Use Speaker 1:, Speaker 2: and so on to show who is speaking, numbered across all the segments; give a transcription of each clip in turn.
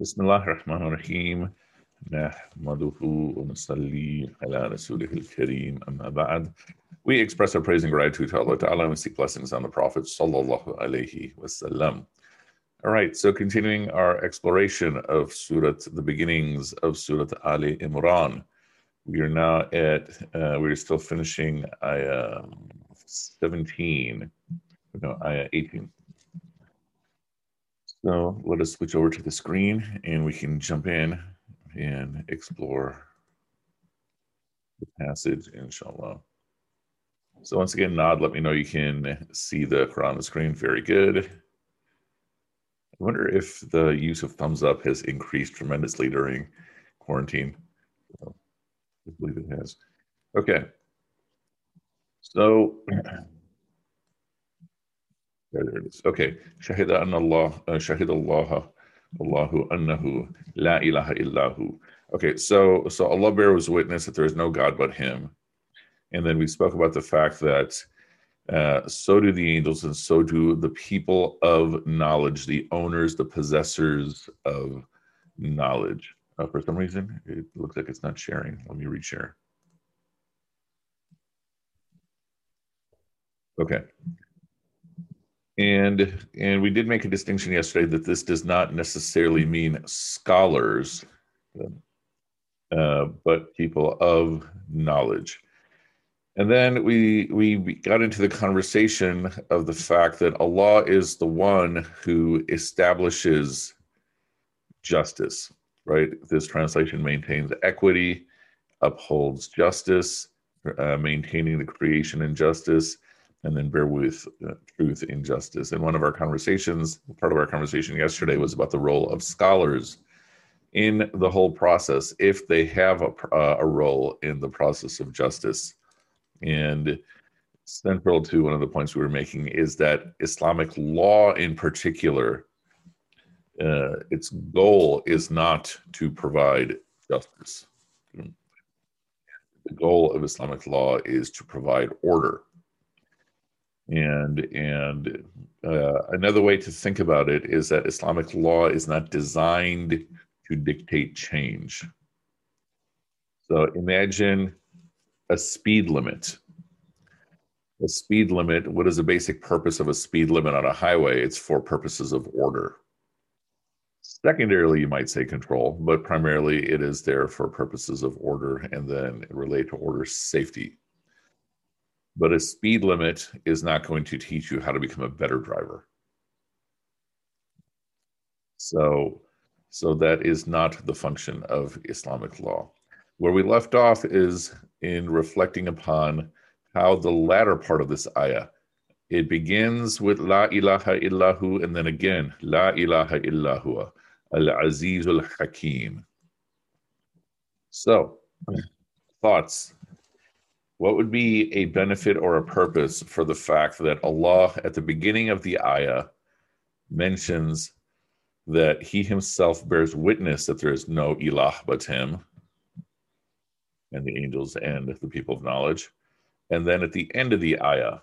Speaker 1: بسم الله الرحمن الرحيم نحمده ونصلي على رسوله الكريم أما بعد We express our praise and gratitude to Allah Ta'ala and we seek blessings on the Prophet Sallallahu Alaihi Wasallam. All right, so continuing our exploration of Surah, the beginnings of Surah Ali Imran. We are now at, uh, we're still finishing Ayah 17, no, Ayah 18. So let us switch over to the screen and we can jump in and explore the passage, inshallah. So once again, nod, let me know you can see the Quran on the screen. Very good. I wonder if the use of thumbs up has increased tremendously during quarantine. I believe it has. Okay. So there it is. Okay. شهد أن الله شهد الله الله أنه لا إله إلا هو. Okay, so so Allah bears witness that there is no God but Him, and then we spoke about the fact that uh, so do the angels, and so do the people of knowledge, the owners, the possessors of knowledge. Uh, for some reason, it looks like it's not sharing. Let me reshare. Okay and and we did make a distinction yesterday that this does not necessarily mean scholars uh, but people of knowledge. And then we we got into the conversation of the fact that allah is the one who establishes justice right? This translation maintains equity upholds justice uh, maintaining the creation and justice and then bear with uh, truth in justice. And one of our conversations, part of our conversation yesterday, was about the role of scholars in the whole process, if they have a, uh, a role in the process of justice. And central to one of the points we were making is that Islamic law, in particular, uh, its goal is not to provide justice. The goal of Islamic law is to provide order and and uh, another way to think about it is that Islamic law is not designed to dictate change. So imagine a speed limit. A speed limit, what is the basic purpose of a speed limit on a highway? It's for purposes of order. Secondarily, you might say control, but primarily it is there for purposes of order and then relate to order safety but a speed limit is not going to teach you how to become a better driver. So, so that is not the function of Islamic law. Where we left off is in reflecting upon how the latter part of this ayah it begins with La ilaha illahu, and then again, La ilaha illahu, Al Azizul Hakim. So, thoughts what would be a benefit or a purpose for the fact that Allah at the beginning of the ayah mentions that He Himself bears witness that there is no ilah but Him and the angels and the people of knowledge. And then at the end of the ayah,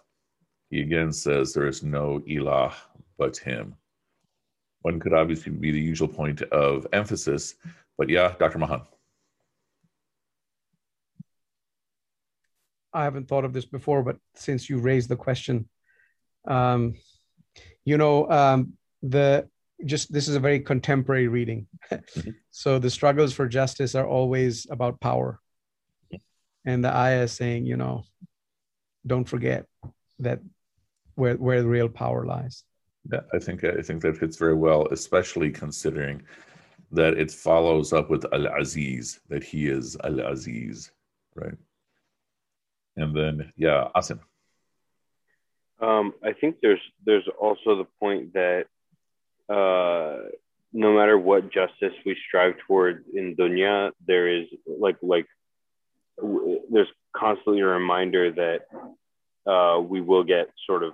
Speaker 1: He again says there is no ilah but Him. One could obviously be the usual point of emphasis, but yeah, Dr. Mahan.
Speaker 2: I haven't thought of this before, but since you raised the question, um, you know, um, the just this is a very contemporary reading. Mm-hmm. so the struggles for justice are always about power. And the ayah is saying, you know, don't forget that where where the real power lies.
Speaker 1: Yeah, I think I think that fits very well, especially considering that it follows up with Al Aziz, that he is Al Aziz, right? And then yeah, Asim.
Speaker 3: Um, I think there's there's also the point that uh, no matter what justice we strive toward in dunya, there is like like w- there's constantly a reminder that uh, we will get sort of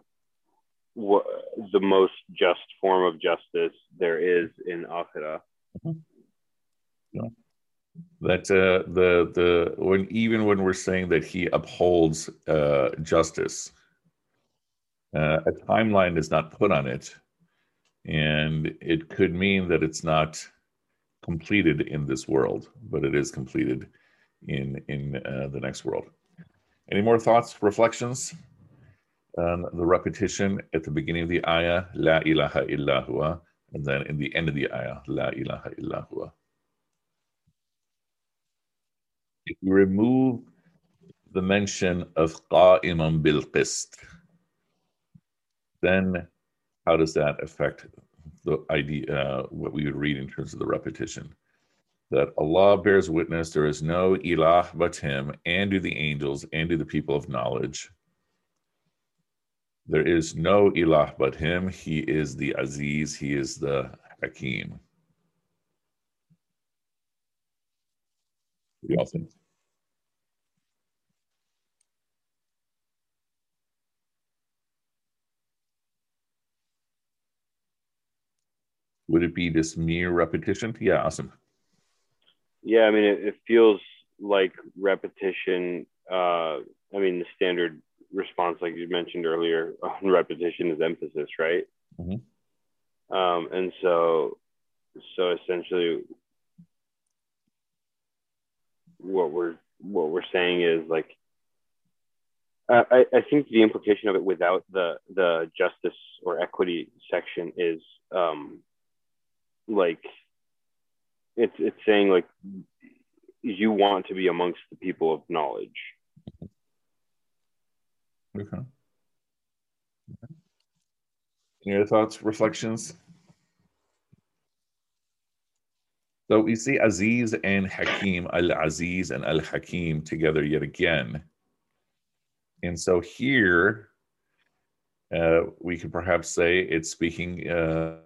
Speaker 3: w- the most just form of justice there is in akhirah. Mm-hmm.
Speaker 1: Yeah that uh, the the when even when we're saying that he upholds uh, justice, uh, a timeline is not put on it, and it could mean that it's not completed in this world, but it is completed in in uh, the next world. Any more thoughts, reflections on the repetition at the beginning of the ayah, La ilaha illa huwa, and then in the end of the ayah, La ilaha illa huwa. If remove the mention of qa'iman bil qist, then how does that affect the idea, uh, what we would read in terms of the repetition? That Allah bears witness there is no ilah but Him, and do the angels, and do the people of knowledge. There is no ilah but Him. He is the Aziz, He is the Hakim. Do? Would it be this mere repetition? Yeah, Asim.
Speaker 3: Yeah, I mean, it, it feels like repetition. Uh, I mean, the standard response, like you mentioned earlier, on repetition is emphasis, right? Mm-hmm. Um, and so, so essentially, what we're what we're saying is like, I, I think the implication of it without the the justice or equity section is um, like it's it's saying like you want to be amongst the people of knowledge.
Speaker 1: Okay. Any other thoughts, reflections? So we see Aziz and Hakim, Al Aziz and Al Hakim together yet again. And so here, uh, we could perhaps say it's speaking uh,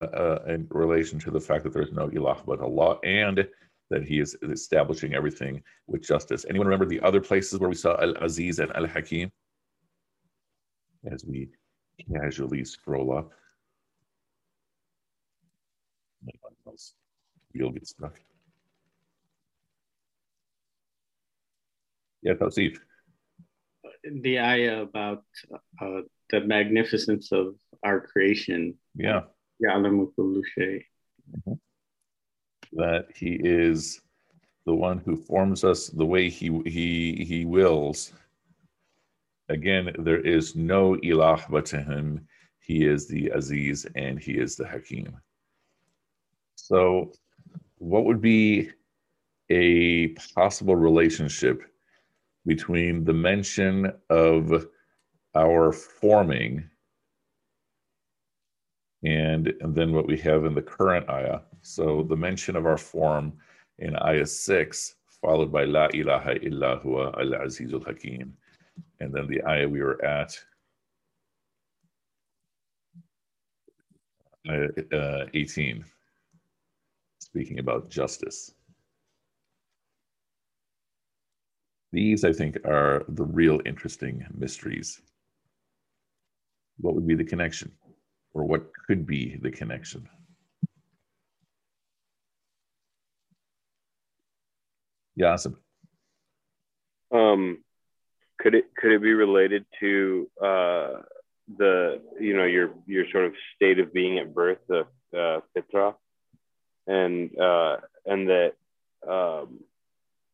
Speaker 1: uh, in relation to the fact that there is no ilah but Allah and that he is establishing everything with justice. Anyone remember the other places where we saw Al Aziz and Al Hakim? As we casually scroll up. You'll get stuck. Yeah, Tausif.
Speaker 4: The ayah about uh, the magnificence of our creation.
Speaker 1: Yeah.
Speaker 4: Mm-hmm.
Speaker 1: That he is the one who forms us the way he he he wills. Again, there is no ilah but to him. He is the Aziz and he is the Hakim. So, what would be a possible relationship between the mention of our forming and, and then what we have in the current ayah. So the mention of our form in ayah 6, followed by La ilaha illa huwa al azizul hakim. And then the ayah we were at, uh, 18, speaking about justice. These, I think, are the real interesting mysteries. What would be the connection? or what could be the connection? Yeah, Asim.
Speaker 3: Um, could it could it be related to uh, the you know your your sort of state of being at birth, the uh, fitra, and uh, and that um,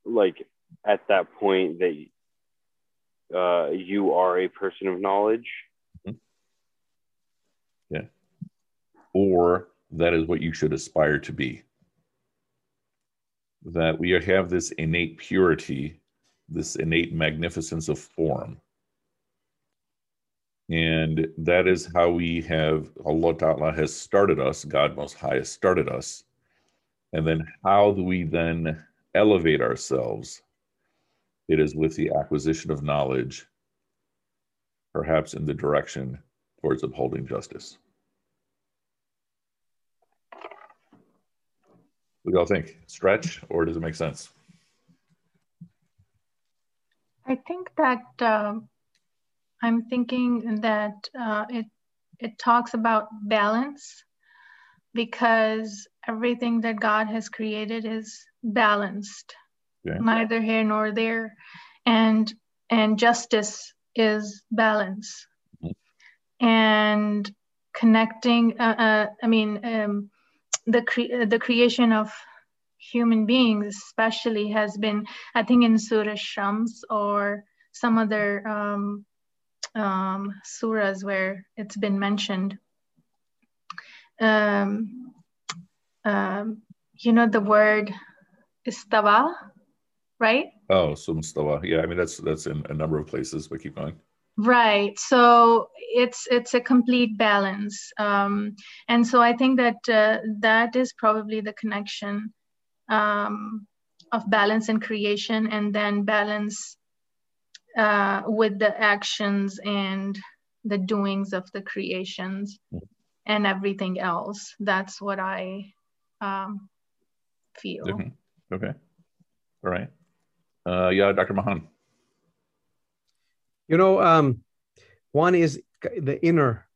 Speaker 3: like at that point that uh, you are a person of knowledge
Speaker 1: yeah. Or that is what you should aspire to be. That we have this innate purity, this innate magnificence of form. And that is how we have, Allah Ta'ala has started us, God Most High has started us. And then how do we then elevate ourselves? It is with the acquisition of knowledge, perhaps in the direction towards upholding justice. What do y'all think? Stretch or does it make sense?
Speaker 5: I think that uh, I'm thinking that uh, it it talks about balance because everything that God has created is balanced, neither here nor there, and and justice is balance, mm-hmm. and connecting. Uh, uh I mean. Um, the cre- the creation of human beings, especially, has been I think in Surah Shams or some other um, um, surahs where it's been mentioned. Um, um, you know the word istawa, right?
Speaker 1: Oh, so mustawa. Yeah, I mean that's that's in a number of places, but keep going.
Speaker 5: Right. So it's it's a complete balance, um, and so I think that uh, that is probably the connection um, of balance and creation, and then balance uh, with the actions and the doings of the creations mm-hmm. And everything else. That's what I um, feel.
Speaker 1: Mm-hmm. Okay. All right. Uh, yeah, Dr. Mahan.
Speaker 2: You know, um, one is the inner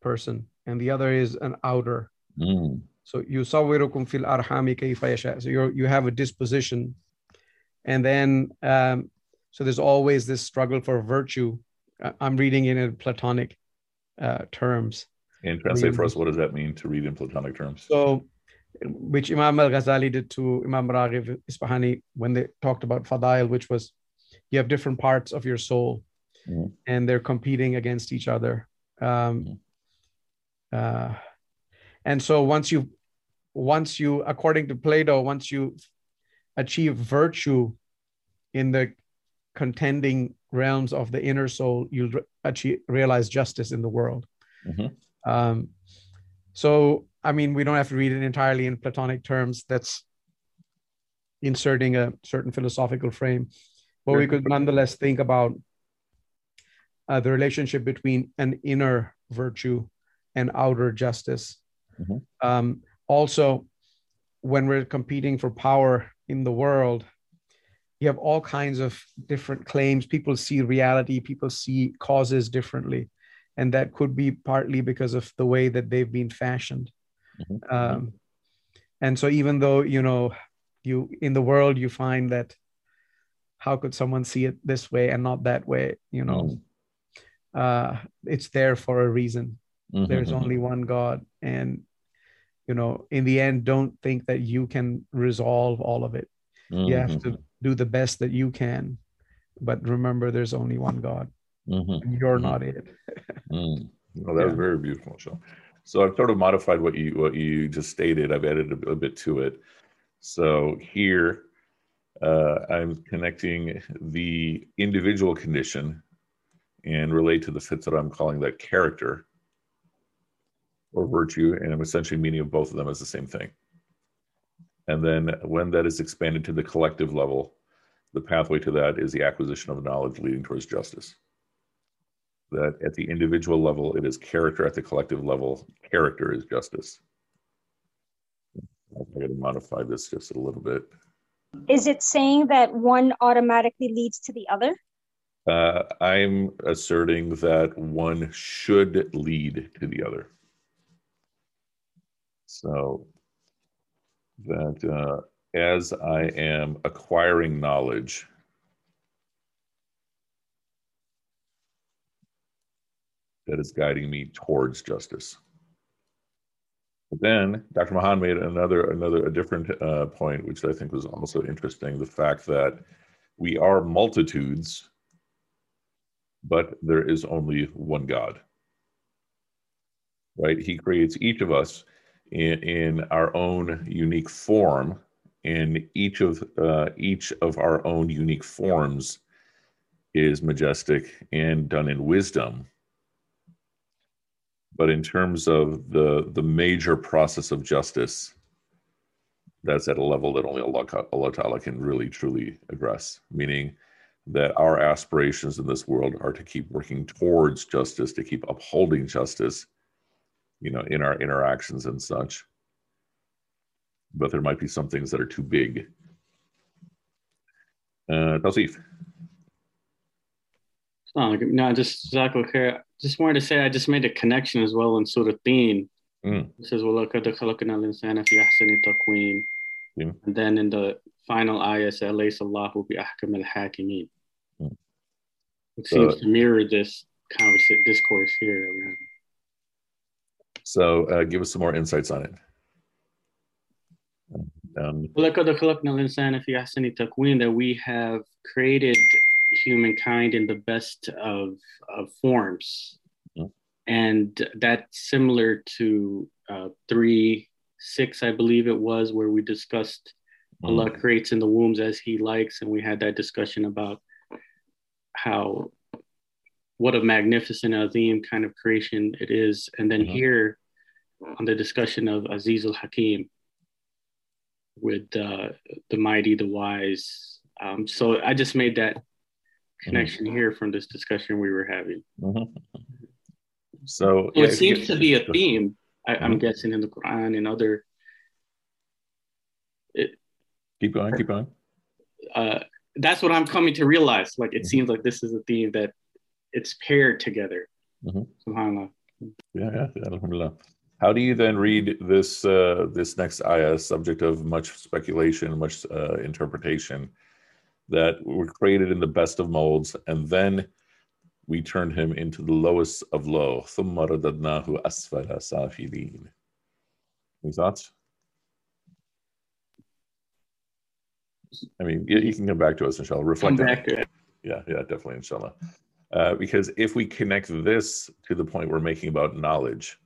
Speaker 2: person, and the other is an outer. Mm. So you fil arhami kayfa So you you have a disposition, and then um, so there's always this struggle for virtue. I'm reading it in Platonic uh, terms.
Speaker 1: And translate for us, what does that mean to read in Platonic terms?
Speaker 2: So, which Imam al Ghazali did to Imam Raghib Isfahani when they talked about Fadail, which was you have different parts of your soul mm-hmm. and they're competing against each other. Um, mm-hmm. uh, and so once you, once you, according to Plato, once you achieve virtue in the contending realms of the inner soul, you'll achieve, realize justice in the world. Mm-hmm. Um, so, I mean, we don't have to read it entirely in Platonic terms. That's inserting a certain philosophical frame, but we could nonetheless think about uh, the relationship between an inner virtue and outer justice. Mm-hmm. Um, also, when we're competing for power in the world, you have all kinds of different claims. People see reality, people see causes differently. And that could be partly because of the way that they've been fashioned. Mm-hmm. Um, and so, even though, you know, you in the world, you find that how could someone see it this way and not that way, you know, mm-hmm. uh, it's there for a reason. Mm-hmm. There's only one God. And, you know, in the end, don't think that you can resolve all of it. You have to mm-hmm do the best that you can but remember there's only one god mm-hmm. you're mm-hmm. not it
Speaker 1: mm. well that yeah. was very beautiful so so i've sort of modified what you what you just stated i've added a, a bit to it so here uh, i'm connecting the individual condition and relate to the fits that i'm calling that character or virtue and i'm essentially meaning of both of them as the same thing and then when that is expanded to the collective level, the pathway to that is the acquisition of knowledge leading towards justice. That at the individual level, it is character. At the collective level, character is justice. I'm going to modify this just a little bit.
Speaker 6: Is it saying that one automatically leads to the other?
Speaker 1: Uh, I'm asserting that one should lead to the other. So that uh, as I am acquiring knowledge, that is guiding me towards justice. But then Dr. Mahan made another another a different uh, point, which I think was also interesting: the fact that we are multitudes, but there is only one God. Right? He creates each of us in, in our own unique form, and each of uh, each of our own unique forms is majestic and done in wisdom. But in terms of the the major process of justice, that's at a level that only Allah, Allah Ta'ala can really truly address, meaning that our aspirations in this world are to keep working towards justice, to keep upholding justice, you know, in our interactions and such. But there might be some things that are too big. Uh, Tausif.
Speaker 4: No, just Zako Just wanted to say I just made a connection as well in Surah Teen. Mm. It says, وَلَقَدْ خَلَقْنَا الْإِنسَانَ فِي أَحْسَنِ تَقْوِيمٍ mm. And then in the final ayah, says, لَيْسَ اللَّهُ بِأَحْكَمِ الْحَاكِمِينَ mm. It seems to mirror this conversation, discourse here that we're having.
Speaker 1: So uh, give us some more insights on it. Um,
Speaker 4: that we have created humankind in the best of, of forms. Mm-hmm. And that's similar to uh, 3 6, I believe it was, where we discussed mm-hmm. Allah creates in the wombs as He likes. And we had that discussion about how what a magnificent Azim kind of creation it is. And then mm-hmm. here on the discussion of Aziz al Hakim with uh, the mighty, the wise. Um, so I just made that connection mm-hmm. here from this discussion we were having.
Speaker 1: Mm-hmm. So,
Speaker 4: so it seems to be a theme, I, am mm-hmm. guessing, in the Quran and other.
Speaker 1: It, keep going, keep going.
Speaker 4: Uh, that's what I'm coming to realize. Like, it mm-hmm. seems like this is a theme that it's paired together.
Speaker 1: Mm-hmm. SubhanAllah. Yeah, yeah, alhamdulillah. How do you then read this uh, this next ayah, subject of much speculation, much uh, interpretation, that were created in the best of molds, and then we turned him into the lowest of low. Any thoughts? I mean, you, you, can come back to us, inshallah. Reflect
Speaker 4: come back to it.
Speaker 1: Yeah, yeah, definitely, inshallah. Uh, because if we connect this to the point we're making about knowledge,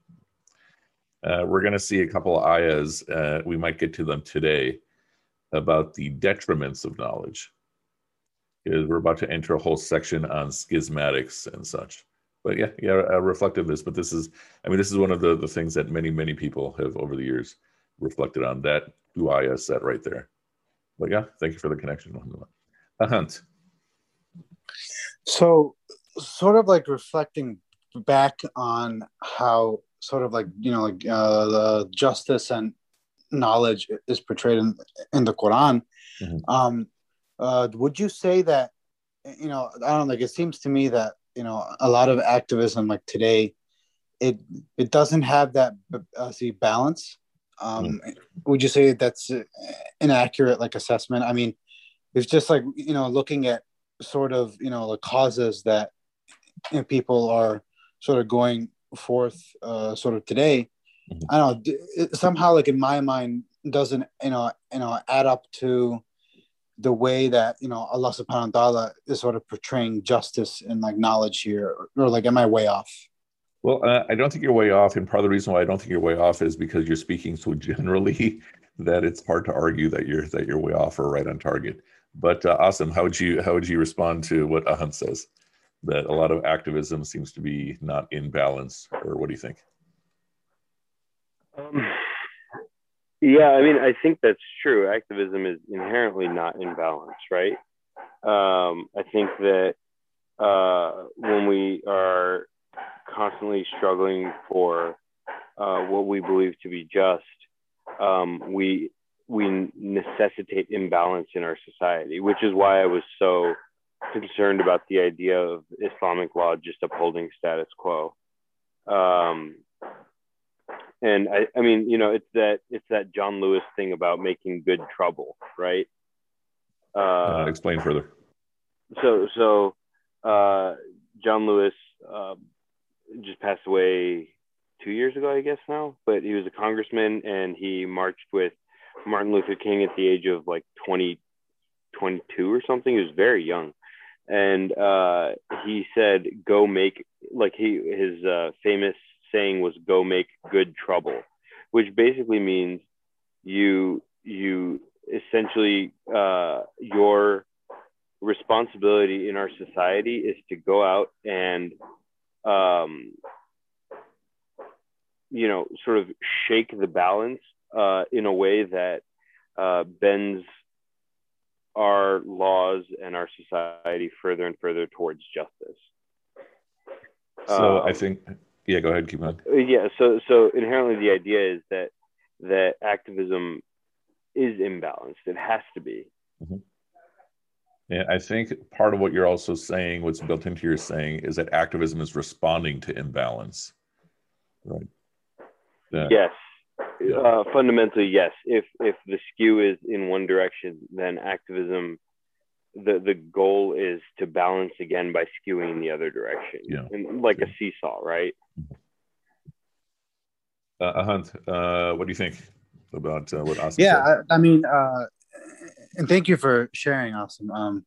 Speaker 1: uh, we're going to see a couple of ayahs. Uh, we might get to them today about the detriments of knowledge. Because we're about to enter a whole section on schismatics and such. But yeah, yeah, uh, reflective this. But this is, I mean, this is one of the, the things that many, many people have over the years reflected on. That ayahs set right there. But yeah, thank you for the connection. A hunt.
Speaker 7: So, sort of like reflecting back on how sort of like you know like uh, the justice and knowledge is portrayed in in the Quran. Mm-hmm. Um, uh, would you say that you know I don't know, like it seems to me that you know a lot of activism like today it it doesn't have that uh, see balance. Um, mm-hmm. Would you say that's inaccurate like assessment? I mean, it's just like you know looking at sort of you know the causes that you know, people are sort of going forth uh, sort of today mm-hmm. i don't know it, somehow like in my mind doesn't you know you know add up to the way that you know allah subhanahu wa ta'ala is sort of portraying justice and like knowledge here or, or like am i way off
Speaker 1: well uh, i don't think you're way off and part of the reason why i don't think you're way off is because you're speaking so generally that it's hard to argue that you're that you're way off or right on target but uh, Asim how would you how would you respond to what ahan says that a lot of activism seems to be not in balance, or what do you think?
Speaker 3: Um, yeah, I mean, I think that's true. Activism is inherently not in balance, right? Um, I think that uh, when we are constantly struggling for uh, what we believe to be just, um, we we necessitate imbalance in our society, which is why I was so concerned about the idea of Islamic law just upholding status quo. Um, and I, I mean, you know, it's that it's that John Lewis thing about making good trouble, right?
Speaker 1: Uh, uh, explain further.
Speaker 3: So, so uh, John Lewis uh, just passed away two years ago, I guess now. But he was a congressman, and he marched with Martin Luther King at the age of like 20, 22 or something. He was very young and uh, he said, "Go make like he his uh, famous saying was go make good trouble," which basically means you you essentially uh, your responsibility in our society is to go out and um, you know sort of shake the balance uh, in a way that uh, bends our laws and our society further and further towards justice.
Speaker 1: So um, I think, yeah, go ahead, keep going.
Speaker 3: Yeah, so so inherently the idea is that that activism is imbalanced. It has to be.
Speaker 1: Mm-hmm. Yeah, I think part of what you're also saying, what's built into your saying, is that activism is responding to imbalance, right?
Speaker 3: Yeah. Yes, uh, fundamentally, yes. If if the skew is in one direction, then activism, the the goal is to balance again by skewing the other direction,
Speaker 1: yeah.
Speaker 3: and like yeah. a seesaw, right?
Speaker 1: Uh, Hunt, uh, what do you think? about uh, what Asim
Speaker 7: yeah I, I, mean uh, and thank you for sharing Asim um,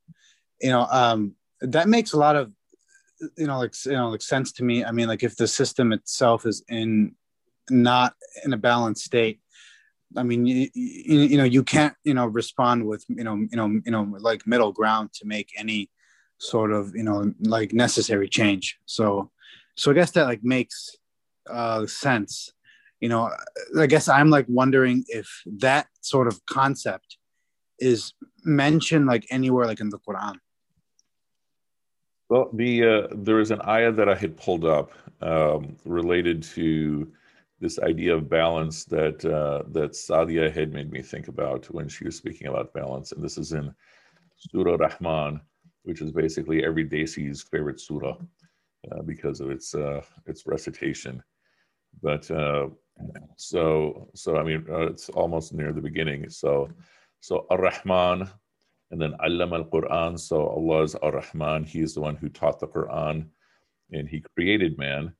Speaker 7: you know um, that makes a lot of you know like you know like sense to me. I mean like if the system itself is in not in a balanced state i mean you, you, you know you can't you know respond with you know you know you know like middle ground to make any sort of you know like necessary change. So so i guess that like makes uh sense. You know i guess i'm like wondering if that sort of concept is mentioned like anywhere like in the quran.
Speaker 1: Well the uh, there is an ayah that i had pulled up um, related to this idea of balance that uh, that sadia had made me think about when she was speaking about balance. And this is in surah rahman which is basically every Desi's favorite surah uh, because of its uh, its recitation. But uh, so so I mean uh, it's almost near the beginning. So so Ar-Rahman and then Allam al-Quran. So Allah is Ar-Rahman. He is the one who taught the Quran and he created man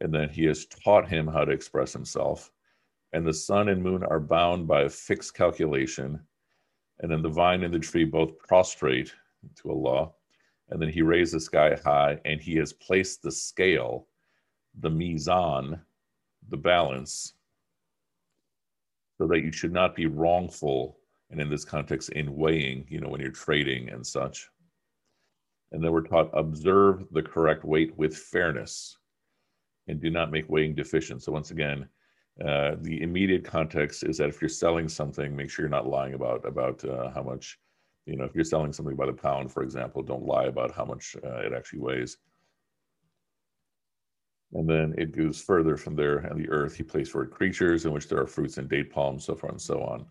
Speaker 1: and then he has taught him how to express himself. And the sun and moon are bound by a fixed calculation. And then the vine and the tree both prostrate to Allah. And then he raised the sky high and he has placed the scale, the mizan, the balance, so that you should not be wrongful. And in this context, in weighing, you know, when you're trading and such. And then we're taught observe the correct weight with fairness and do not make weighing deficient. So once again, uh, the immediate context is that if you're selling something, make sure you're not lying about about uh, how much you know, if you're selling something by the pound, for example, don't lie about how much uh, it actually weighs. And then it goes further from there. And the earth, he placed for creatures in which there are fruits and date palms, so forth and so on.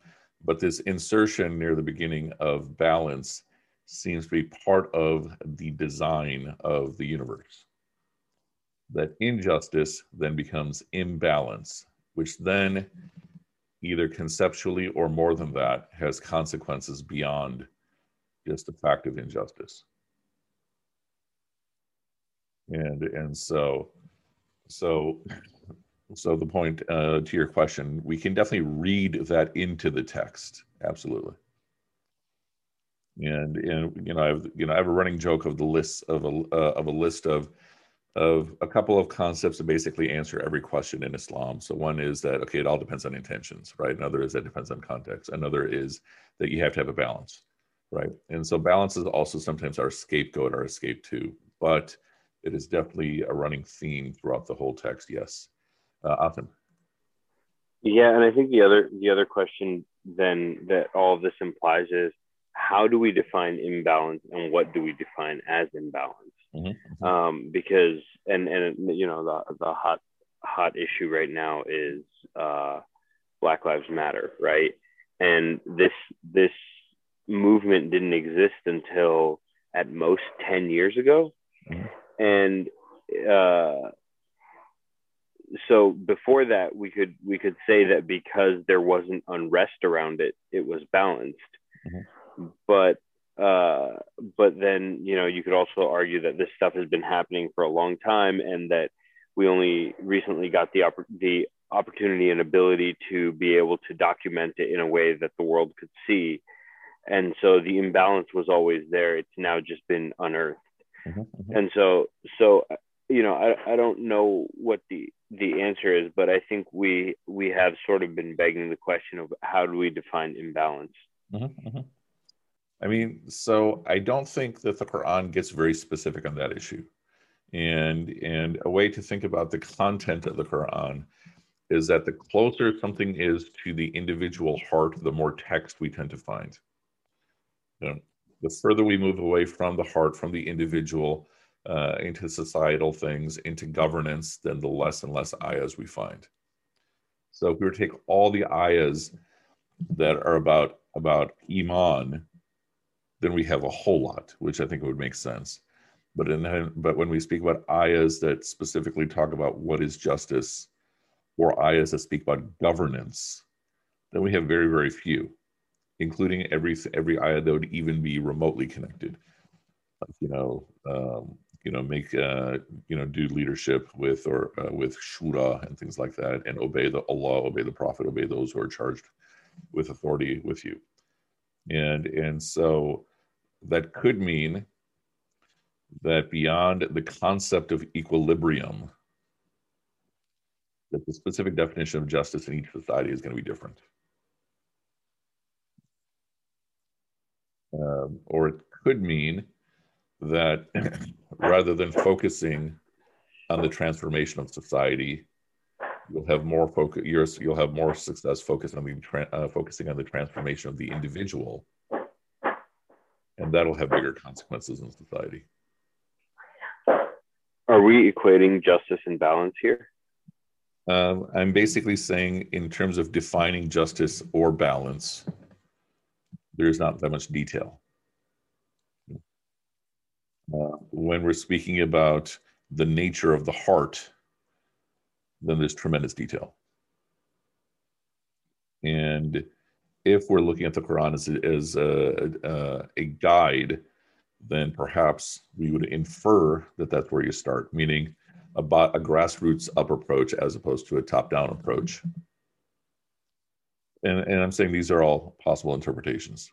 Speaker 1: But this insertion near the beginning of balance seems to be part of the design of the universe. That injustice then becomes imbalance, which then either conceptually or more than that has consequences beyond just a fact of injustice. And and so so so the point uh, to your question, we can definitely read that into the text, absolutely. And and you know I've you know I have a running joke of the list of a uh, of a list of of a couple of concepts that basically answer every question in Islam. So one is that okay, it all depends on intentions, right? Another is that depends on context. Another is that you have to have a balance right? And so balance is also sometimes our scapegoat, our escape too, but it is definitely a running theme throughout the whole text. Yes, uh, often.
Speaker 3: Yeah, and I think the other the other question then that all of this implies is how do we define imbalance and what do we define as imbalance? Mm-hmm. mm-hmm. Um, because and and you know the the hot hot issue right now is uh, Black Lives Matter, right? And this this movement didn't exist until at most 10 years ago. Mm-hmm. And uh, so before that, we could we could say that because there wasn't unrest around it, it was balanced. Mm-hmm. But uh, but then you know you could also argue that this stuff has been happening for a long time, and that we only recently got the opp- the opportunity and ability to be able to document it in a way that the world could see and so the imbalance was always there. It's now just been unearthed. Mm-hmm, mm-hmm. and so so you know I, I don't know what the the answer is but i think we we have sort of been begging the question of how do we define imbalance? Mm-hmm,
Speaker 1: mm-hmm. i mean so i don't think that the quran gets very specific on that issue. And and a way to think about the content of the quran is that the closer something is to the individual heart the more text we tend to find you know, the further we move away from the heart, from the individual, uh, into societal things, into governance, then the less and less ayahs we find. So if we were to take all the ayahs that are about about iman, then we have a whole lot, which I think would make sense. But in but when we speak about ayahs that specifically talk about what is justice, or ayahs that speak about governance, then we have very very few including every every ayah that would even be remotely connected. Like, you know, um, you know make uh, you know do leadership with or uh, with shura and things like that and obey the allah obey the prophet obey those who are charged with authority with you and and so that could mean that beyond the concept of equilibrium that the specific definition of justice in each society is going to be different um, or it could mean that rather than focusing on the transformation of society, you'll have more focus. You'll have more success focusing on the uh, focusing on the transformation of the individual, and that'll have bigger consequences in society.
Speaker 3: Are we equating justice and balance here?
Speaker 1: Um, I'm basically saying, in terms of defining justice or balance, there's not that much detail. Uh, when we're speaking about the nature of the heart, then there's tremendous detail. And if we're looking at the Quran as, as a, a, a guide, then perhaps we would infer that that's where you start, meaning a, a grassroots up approach as opposed to a top down approach. And, and I'm saying these are all possible interpretations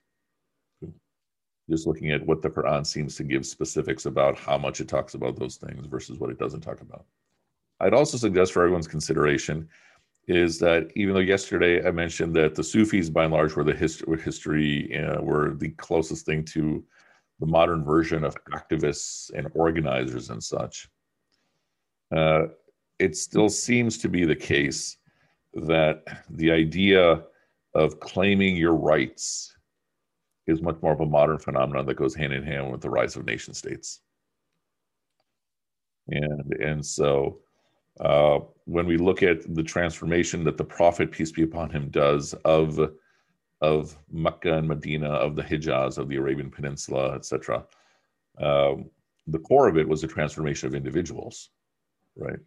Speaker 1: just looking at what the Quran seems to give specifics about how much it talks about those things versus what it doesn't talk about. I'd also suggest for everyone's consideration is that even though yesterday I mentioned that the Sufis, by and large, were the hist- history uh, were the closest thing to the modern version of activists and organizers and such, uh, it still seems to be the case that the idea of claiming your rights is much more of a modern phenomenon that goes hand in hand with the rise of nation states. And, and so uh, when we look at the transformation that the prophet, peace be upon him, does of, of Mecca and Medina, of the Hijaz, of the Arabian Peninsula, etc., um, the core of it was a transformation of individuals, right?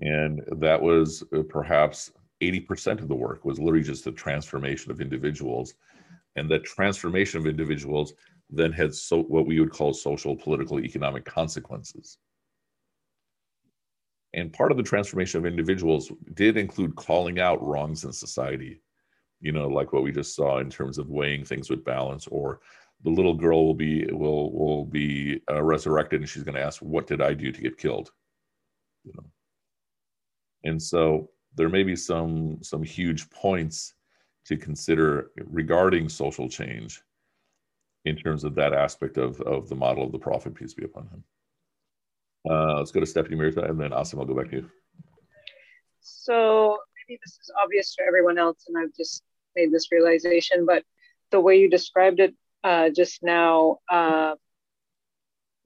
Speaker 1: And that was uh, perhaps 80% of the work was literally just the transformation of individuals and that transformation of individuals then had so what we would call social, political, economic consequences. And part of the transformation of individuals did include calling out wrongs in society, you know, like what we just saw in terms of weighing things with balance, or the little girl will be will will be uh, resurrected, and she's going to ask, "What did I do to get killed?" You know, and so there may be some some huge points to consider regarding social change in terms of that aspect of, of the model of the prophet, peace be upon him. Uh, let's go to Stephanie Mirta and then Asim, I'll go back to you.
Speaker 8: So maybe this is obvious to everyone else, and I've just made this realization, but the way you described it uh, just now, uh,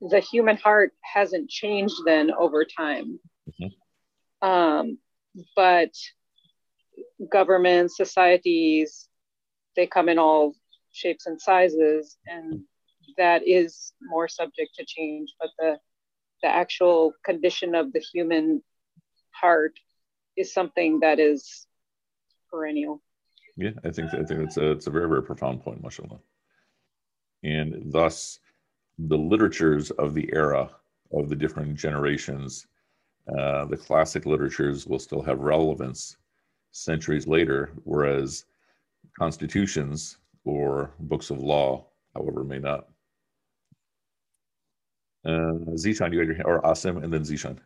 Speaker 8: the human heart hasn't changed then over time. Mm-hmm. Um, but governments, societies, they come in all shapes and sizes, and that is more subject to change. But the the actual condition of the human heart is something that is perennial.
Speaker 1: Yeah, I think I think it's a it's a very very profound point, mashallah. And thus, the literatures of the era of the different generations, uh, the classic literatures will still have relevance centuries later, whereas constitutions or books of law, however, may not. Uh, Zishan, you had your hand, or Asim, and then Zishan.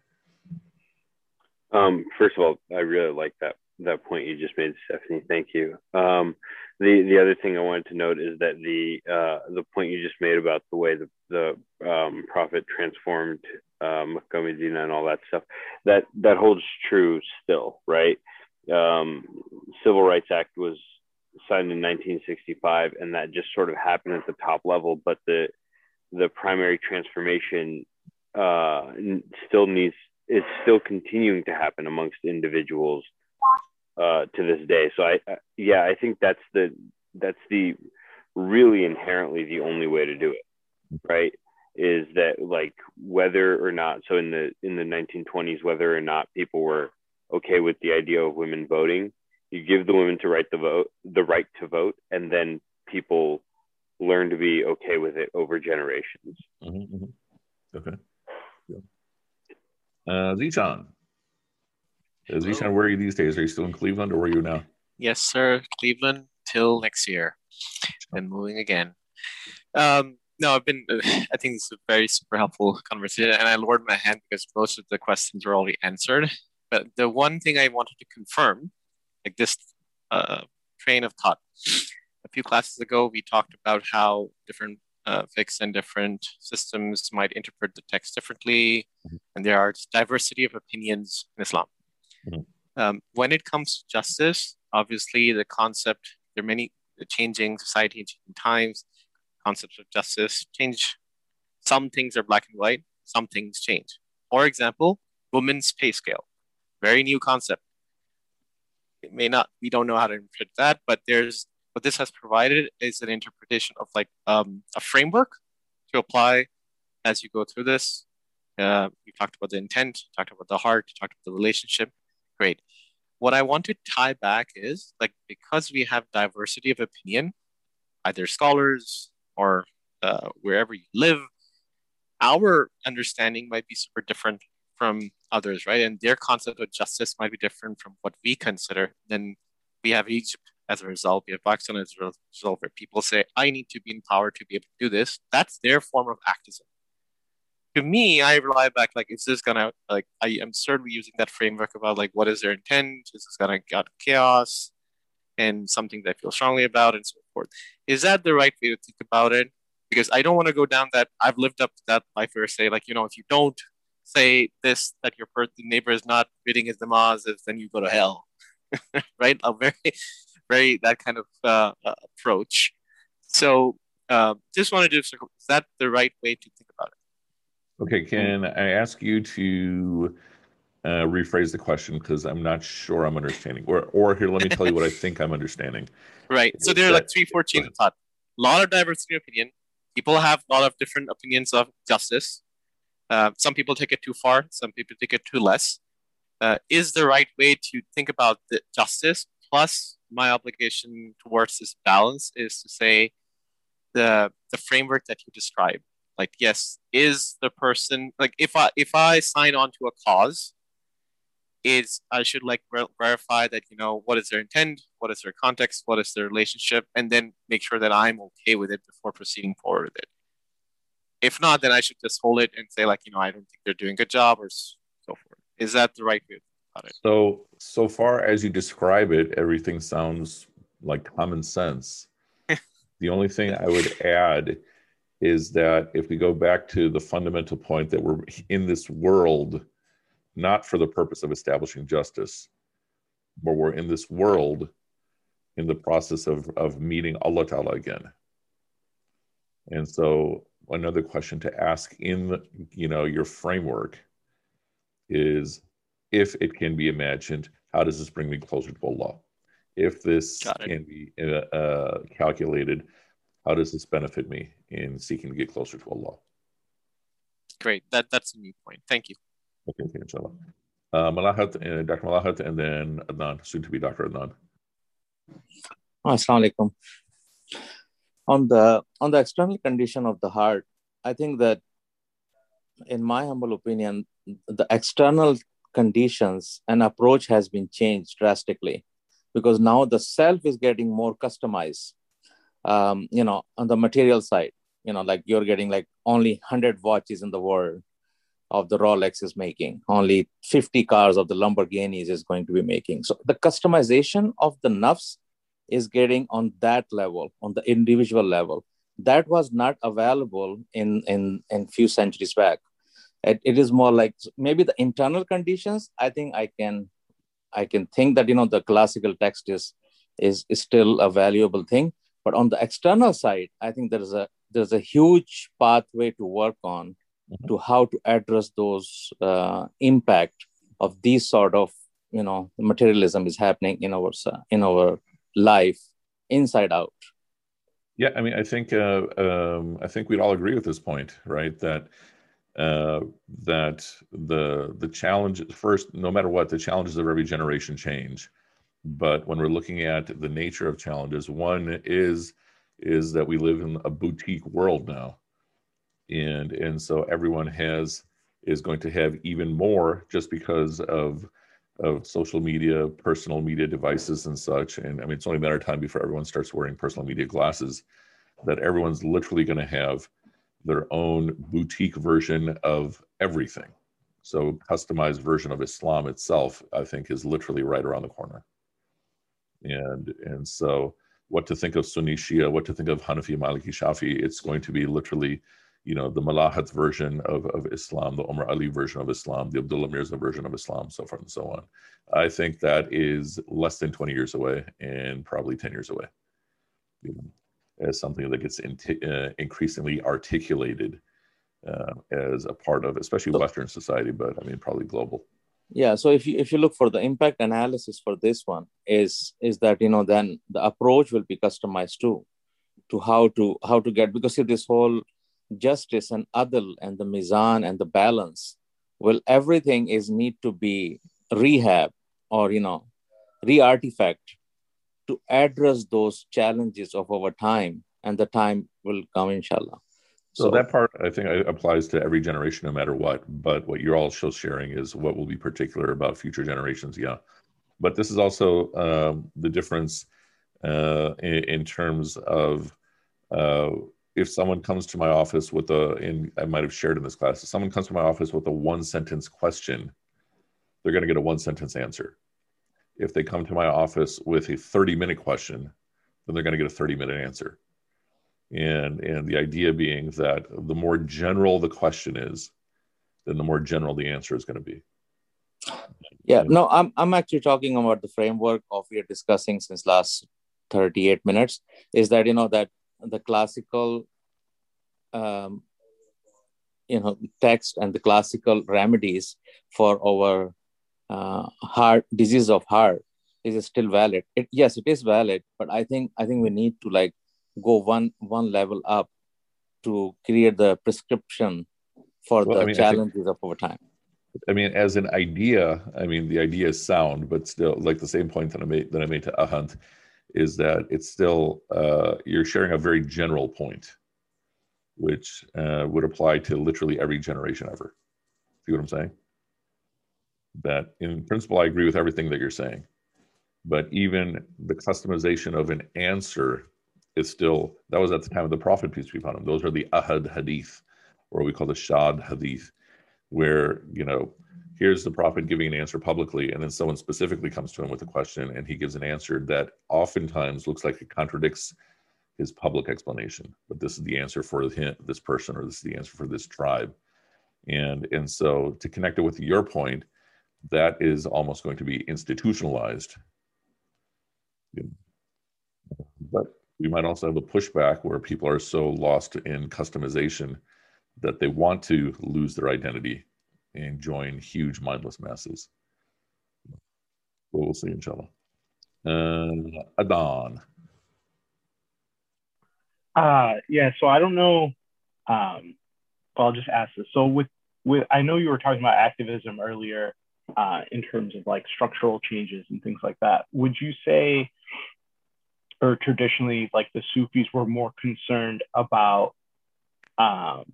Speaker 3: Um, first of all, I really like that that point you just made, Stephanie. Thank you. Um, the the other thing I wanted to note is that the uh, the point you just made about the way the the um, prophet transformed um, Medina and all that stuff that that holds true still, right? um, Civil Rights Act was signed in 1965, and that just sort of happened at the top level. But the the primary transformation uh, still needs is still continuing to happen amongst individuals uh, to this day. So I, yeah, I think that's the that's the really inherently the only way to do it, right? Is that like whether or not so in the in the 1920s whether or not people were okay with the idea of women voting. You give the women to right the vote, the right to vote, and then people learn to be okay with it over generations.
Speaker 1: Mm-hmm, mm-hmm. Okay. Uh, Zishan. Uh, Zishan, where are you these days? Are you still in Cleveland or where are you now?
Speaker 9: Yes, sir. Cleveland till next year. Then moving again. Um, no, I've been. I think it's a very super helpful conversation, and I lowered my hand because most of the questions were already answered. But the one thing I wanted to confirm, like this uh, train of thought, a few classes ago we talked about how different uh, fiqh and different systems might interpret the text differently, mm-hmm. and there are diversity of opinions in Islam. Mm-hmm. Um, when it comes to justice, obviously the concept there are many changing society, changing times concepts of justice change. Some things are black and white, some things change. For example, women's pay scale, very new concept. It may not, we don't know how to interpret that, but there's what this has provided is an interpretation of like um, a framework to apply as you go through this. Uh, we talked about the intent, talked about the heart, talked about the relationship. Great. What I want to tie back is like because we have diversity of opinion, either scholars, or uh, wherever you live, our understanding might be super different from others, right? And their concept of justice might be different from what we consider. Then we have Egypt as a result, we have Pakistan as a result, where people say, I need to be in power to be able to do this. That's their form of activism. To me, I rely back like, is this gonna like? I am certainly using that framework about like, what is their intent? Is this gonna get chaos? And something that I feel strongly about and so forth. Is that the right way to think about it? Because I don't want to go down that. I've lived up to that life where say like you know if you don't say this that your per- neighbor is not reading his namaz, then you go to hell, right? A very, very that kind of uh, uh, approach. So uh, just wanted to is that the right way to think about it?
Speaker 1: Okay, can I ask you to uh, rephrase the question because I'm not sure I'm understanding. Or, or here, let me tell you what I think I'm understanding.
Speaker 9: Right. So there are like three, four chains of thought. A lot of diversity of opinion. People have a lot of different opinions of justice. Uh, some people take it too far. Some people take it too less. Uh, is the right way to think about the justice plus my obligation towards this balance is to say the the framework that you describe like yes is the person like if i if i sign on to a cause is I should like ver- verify that you know what is their intent, what is their context, what is their relationship, and then make sure that I'm okay with it before proceeding forward with it. If not, then I should just hold it and say like you know I don't think they're doing a good job or so forth. Is that the right way about it?
Speaker 1: So so far as you describe it, everything sounds like common sense. the only thing I would add is that if we go back to the fundamental point that we're in this world not for the purpose of establishing justice, but we're in this world in the process of, of meeting Allah Ta'ala again. And so another question to ask in you know your framework is if it can be imagined, how does this bring me closer to Allah? If this can be uh, uh, calculated, how does this benefit me in seeking to get closer to Allah?
Speaker 9: Great. That that's a new point. Thank you.
Speaker 1: Okay, okay inshallah. Uh, Malahat, uh, Dr. Malahat, and then Adnan, soon to be Dr. Adnan.
Speaker 10: Assalamu alaikum. On the on the external condition of the heart, I think that, in my humble opinion, the external conditions and approach has been changed drastically, because now the self is getting more customized. Um, you know, on the material side, you know, like you're getting like only hundred watches in the world, of the Rolex is making. Only 50 cars of the Lamborghinis is going to be making. So the customization of the nafs is getting on that level, on the individual level. That was not available in in in few centuries back. It, it is more like maybe the internal conditions. I think I can I can think that you know the classical text is is, is still a valuable thing. But on the external side, I think there is a there's a huge pathway to work on. To how to address those uh, impact of these sort of you know materialism is happening in our in our life inside out.
Speaker 1: Yeah i mean i think uh, um, i think we'd all agree with this point right that uh, that the the challenge first no matter what the challenges of every generation change. But when we're looking at the nature of challenges one is is that we live in a boutique world now and and so everyone has is going to have even more just because of of social media, personal media devices and such. And I mean, it's only a matter of time before everyone starts wearing personal media glasses, that everyone's literally going to have their own boutique version of everything. So customized version of Islam itself, I think, is literally right around the corner. And and so what to think of Sunni Shia, what to think of Hanafi, Maliki, Shafi, it's going to be literally you know, the Malahat version of, of Islam, the Omar Ali version of Islam, the Abdullah Mirza version of Islam, so forth and so on. I think that is less than 20 years away and probably 10 years away you know, as something that gets in, uh, increasingly articulated uh, as a part of, especially Western society, but I mean, probably global.
Speaker 10: Yeah. So if you if you look for the impact analysis for this one, is is that you know then the approach will be customized too, to how to how to get because see this whole justice and adl and the mizan and the balance well everything is need to be rehab or you know re-artifact to address those challenges of our time and the time will come inshallah.
Speaker 1: So, so that part i think applies to every generation no matter what but what you're also sharing is what will be particular about future generations yeah. But this is also um, the difference uh, in, in, terms of uh, if someone comes to my office with a, and I might have shared in this class, if someone comes to my office with a one sentence question, they're going to get a one sentence answer. If they come to my office with a 30 minute question, then they're going to get a 30 minute answer. And, and the idea being that the more general the question is, then the more general the answer is going to be.
Speaker 10: Yeah, no, I'm, I'm actually talking about the framework of we are discussing since last 38 minutes is that, you know, that the classical um, you know text and the classical remedies for our uh, heart disease of heart is still valid. It, yes it is valid but i think i think we need to like go one one level up to create the prescription for well, the I mean, challenges think, of our time.
Speaker 1: I mean as an idea i mean the idea is sound but still like the same point that i made that i made to ahant is that it's still uh, you're sharing a very general point, which uh, would apply to literally every generation ever. See what I'm saying? That in principle, I agree with everything that you're saying, but even the customization of an answer is still that was at the time of the Prophet peace be upon him. Those are the ahad hadith, or we call the shad hadith, where you know here's the prophet giving an answer publicly and then someone specifically comes to him with a question and he gives an answer that oftentimes looks like it contradicts his public explanation. But this is the answer for him, this person or this is the answer for this tribe. And and so to connect it with your point that is almost going to be institutionalized. But we might also have a pushback where people are so lost in customization that they want to lose their identity and join huge mindless masses. But we'll see, inshallah. Uh, Adnan.
Speaker 11: Uh, yeah, so I don't know. Um, I'll just ask this. So with with I know you were talking about activism earlier uh, in terms of like structural changes and things like that. Would you say, or traditionally, like the Sufis were more concerned about um,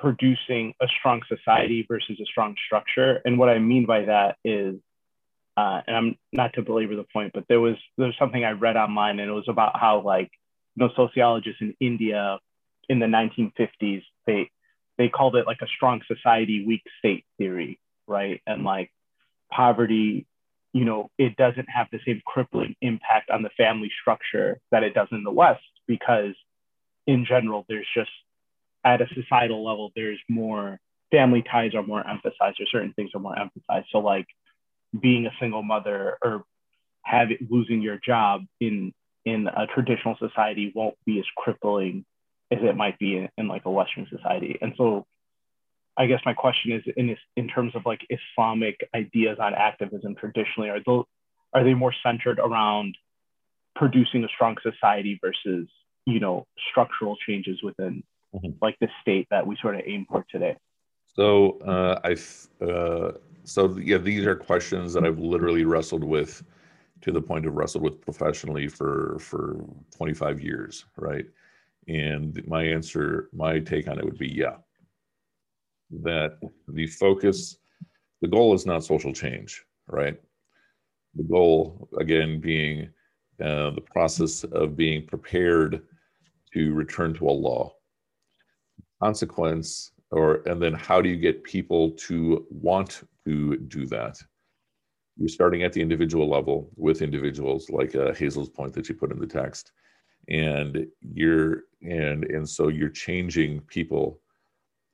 Speaker 11: producing a strong society versus a strong structure. And what I mean by that is, uh, and I'm not to belabor the point, but there was there's something I read online, and it was about how like you know sociologists in India in the 1950s they they called it like a strong society, weak state theory, right? And like poverty, you know, it doesn't have the same crippling impact on the family structure that it does in the West because in general there's just at a societal level, there's more family ties are more emphasized or certain things are more emphasized. So like being a single mother or have losing your job in in a traditional society won't be as crippling as it might be in, in like a Western society. And so I guess my question is in in terms of like Islamic ideas on activism traditionally, are those are they more centered around producing a strong society versus you know structural changes within mm-hmm. like the state that we sort of aim for today?
Speaker 1: So uh, I, uh, so yeah, these are questions that I've literally wrestled with to the point of wrestled with professionally for for 25 years, right? And my answer, my take on it would be yeah. that the focus, the goal is not social change, right? The goal, again, being uh, the process of being prepared to return to Allah. Consequence, or and then how do you get people to want to do that? You're starting at the individual level with individuals, like uh, Hazel's point that you put in the text, and you're and and so you're changing people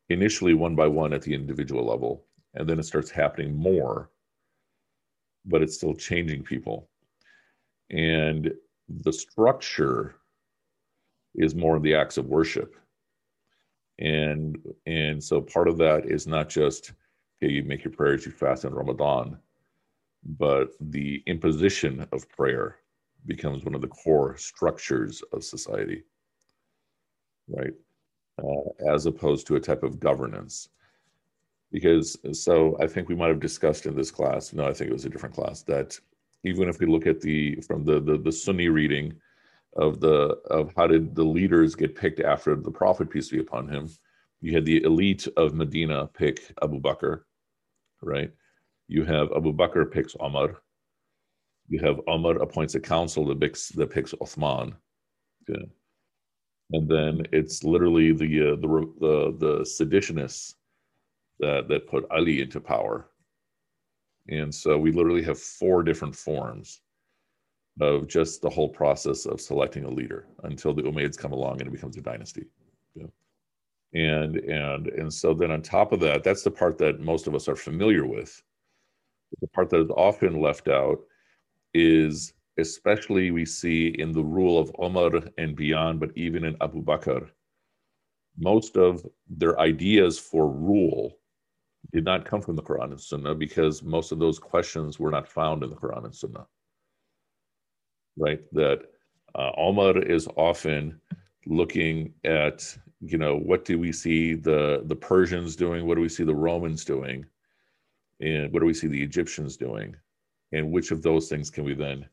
Speaker 1: initially one by one at the individual level, and then it starts happening more, but it's still changing people. And the structure is more of the acts of worship. And and so part of that is not just okay, you make your prayers, you fast in Ramadan, but the imposition of prayer becomes one of the core structures of society, right? Uh, as opposed to a type of governance. Because so I think we might have discussed in this class, no, I think it was a different class, that even if we look at the from the the, the Sunni reading of the of how did the leaders get picked after the Prophet peace be upon him, you had the elite of Medina pick Abu Bakr, right? You have Abu Bakr picks Omar. You have Omar appoints a council that picks that picks Uthman. Okay. And then it's literally the uh, the the the seditionists that that put Ali into power and so we literally have four different forms of just the whole process of selecting a leader until the Umayyads come along and it becomes a dynasty. Yeah. And and and so then on top of that, that's the part that most of us are familiar with. The part that is often left out is especially we see in the rule of Omar and beyond, but even in Abu Bakr, most of their ideas for rule did not come from the Quran and Sunnah because most of those questions were not found in the Quran and Sunnah. Right? That uh, Omar is often looking at, you know, what do we see the, the Persians doing? What do we see the Romans doing? And what do we see the Egyptians doing? And which of those things can we then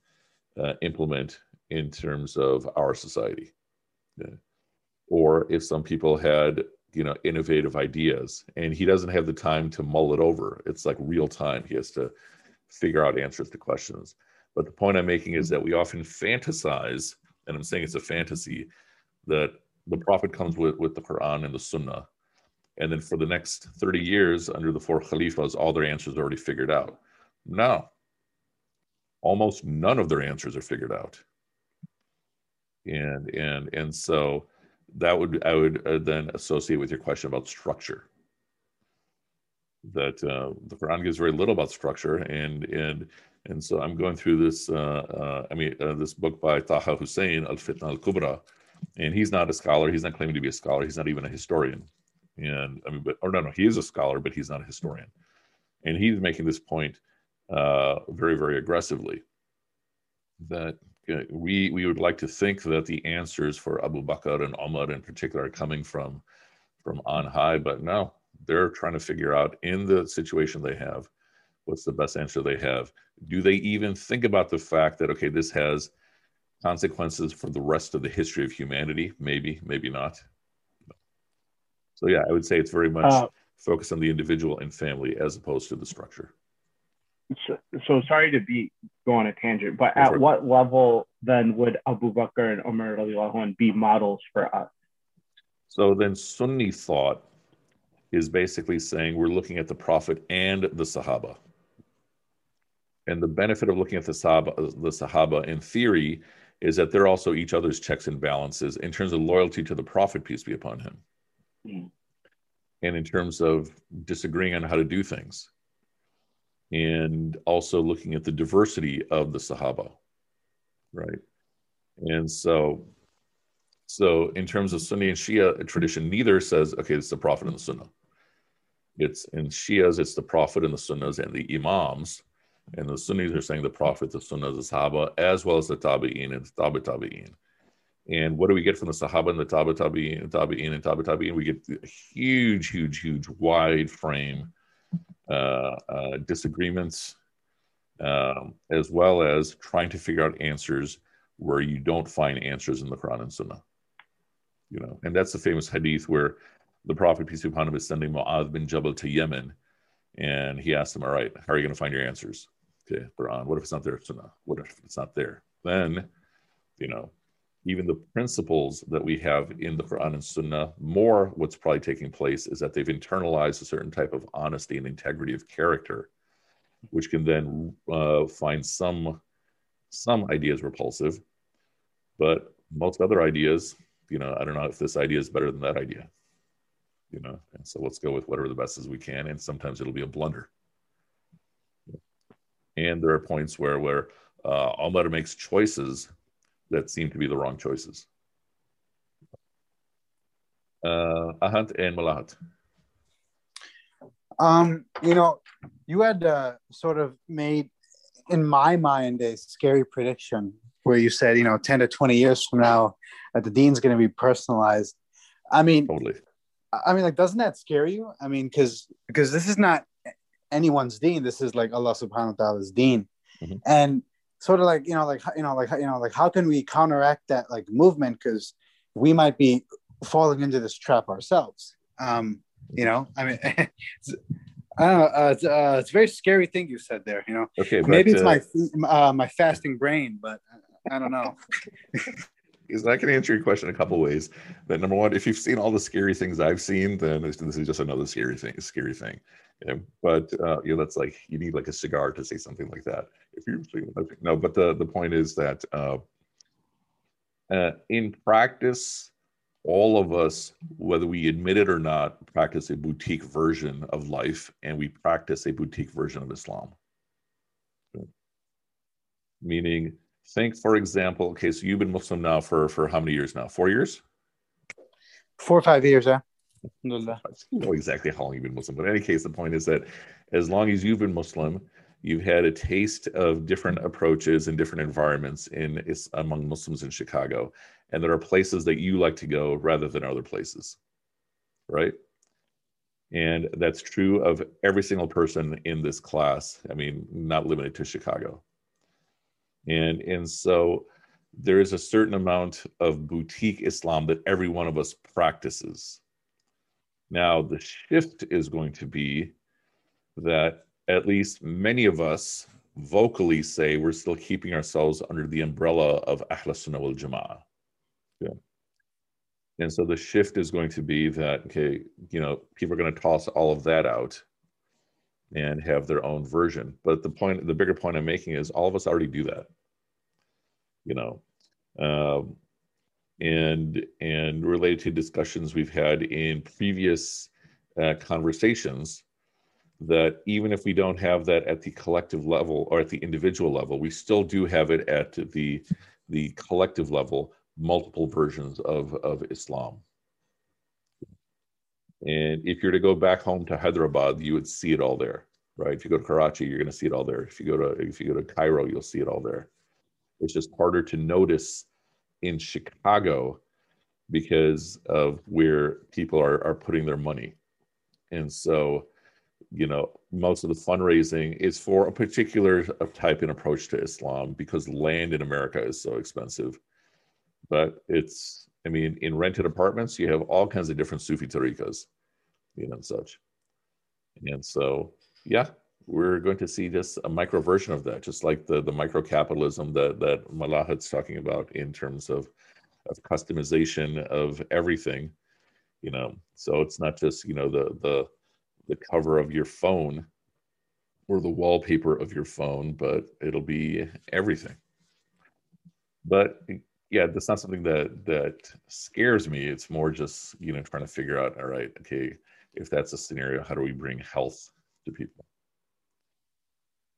Speaker 1: uh, implement in terms of our society? Yeah. Or if some people had you know innovative ideas and he doesn't have the time to mull it over it's like real time he has to figure out answers to questions but the point i'm making is that we often fantasize and i'm saying it's a fantasy that the prophet comes with with the quran and the sunnah. And then for the next 30 years under the four khalifas all their answers are already figured out. No almost none of their answers are figured out. And and and so that would I would uh, then associate with your question about structure. That uh, the Quran gives very little about structure, and and and so I'm going through this. Uh, uh I mean, uh, this book by Taha Hussein, Al Fitna Al Kubra, and he's not a scholar. He's not claiming to be a scholar. He's not even a historian. And I mean, but or no, no, he is a scholar, but he's not a historian. And he's making this point uh, very, very aggressively that we we would like to think that the answers for Abu Bakr and Omar in particular are coming from from on high, but no, they're trying to figure out in the situation they have what's the best answer they have. Do they even think about the fact that okay, this has consequences for the rest of the history of humanity? Maybe, maybe not. So yeah, I would say it's very much uh, focused on the individual and family as opposed to the structure
Speaker 11: so, so sorry to be go on a tangent, but at what level then would Abu Bakr and Umar be models for us?
Speaker 1: So then Sunni thought is basically saying we're looking at the Prophet and the Sahaba. And the benefit of looking at the Sahaba, the Sahaba in theory is that they're also each other's checks and balances in terms of loyalty to the Prophet, peace be upon him. Mm. And in terms of disagreeing on how to do things and also looking at the diversity of the Sahaba, right? And so, so in terms of Sunni and Shia tradition, neither says, okay, it's the Prophet and the Sunnah. It's in Shias, it's the Prophet and the Sunnahs and the Imams. And the Sunnis are saying the Prophet, the Sunnahs, the Sahaba, as well as the Tabi'in and the Tabi Tabi'in. And what do we get from the Sahaba and the Tabi Tabi'in and Tabi'in and Tabi Tabi'in? We get huge, huge, huge wide frame uh, uh, disagreements, um, as well as trying to figure out answers where you don't find answers in the Quran and Sunnah. You know, and that's the famous hadith where the Prophet, peace be upon him, is sending Mu'adh bin Jabal to Yemen. And he asked him, All right, how are you going to find your answers? Okay, Quran. What if it's not there? Sunnah. What if it's not there? Then, you know, even the principles that we have in the Quran and Sunnah, more what's probably taking place is that they've internalized a certain type of honesty and integrity of character, which can then uh, find some some ideas repulsive, but most other ideas, you know, I don't know if this idea is better than that idea, you know, and so let's go with whatever the best as we can, and sometimes it'll be a blunder. And there are points where where uh, Allah makes choices that seem to be the wrong choices. Uh, Ahant and Malahat.
Speaker 7: Um, you know, you had uh, sort of made, in my mind, a scary prediction where you said, you know, 10 to 20 years from now, that the dean's going to be personalized. I mean,
Speaker 1: totally.
Speaker 7: I mean, like, doesn't that scare you? I mean, because because this is not anyone's deen. This is like Allah Subhanahu wa Taala's deen, mm-hmm. and sort of like you know like you know like you know like how can we counteract that like movement because we might be falling into this trap ourselves um you know i mean I don't know. Uh, it's, uh, it's, a very scary thing you said there. You know,
Speaker 1: okay,
Speaker 7: but, maybe it's uh, my uh, my fasting brain, but I don't know.
Speaker 1: Because I can answer your question a couple ways. That number one, if you've seen all the scary things I've seen, then this, this is just another scary thing. Scary thing. Yeah, but uh, you know, that's like you need like a cigar to say something like that. If you're no, but the the point is that uh, uh, in practice, all of us, whether we admit it or not, practice a boutique version of life, and we practice a boutique version of Islam. Meaning, think for example, okay, so you've been Muslim now for for how many years now? Four years?
Speaker 7: Four or five years, yeah.
Speaker 1: You know exactly how long you've been Muslim. But in any case, the point is that as long as you've been Muslim, you've had a taste of different approaches and different environments in among Muslims in Chicago. And there are places that you like to go rather than other places. Right? And that's true of every single person in this class. I mean, not limited to Chicago. And and so there is a certain amount of boutique Islam that every one of us practices now, the shift is going to be that at least many of us vocally say we're still keeping ourselves under the umbrella of Ahl Sunnah wal Jama'ah. Yeah. And so the shift is going to be that, okay, you know, people are going to toss all of that out and have their own version. But the point, the bigger point I'm making is all of us already do that. You know, um, and and related to discussions we've had in previous uh, conversations that even if we don't have that at the collective level or at the individual level we still do have it at the the collective level multiple versions of of islam. And if you're to go back home to hyderabad you would see it all there right? If you go to karachi you're going to see it all there. If you go to if you go to cairo you'll see it all there. It's just harder to notice in Chicago because of where people are, are putting their money. And so, you know, most of the fundraising is for a particular type and approach to Islam because land in America is so expensive. But it's, I mean, in rented apartments, you have all kinds of different Sufi tariqas, you know, and such. And so, yeah, we're going to see just a micro version of that, just like the, the micro capitalism that, that Malahat's talking about in terms of, of customization of everything, you know, so it's not just, you know, the, the, the cover of your phone or the wallpaper of your phone, but it'll be everything. But yeah, that's not something that, that scares me. It's more just, you know, trying to figure out, all right, okay, if that's a scenario, how do we bring health to people?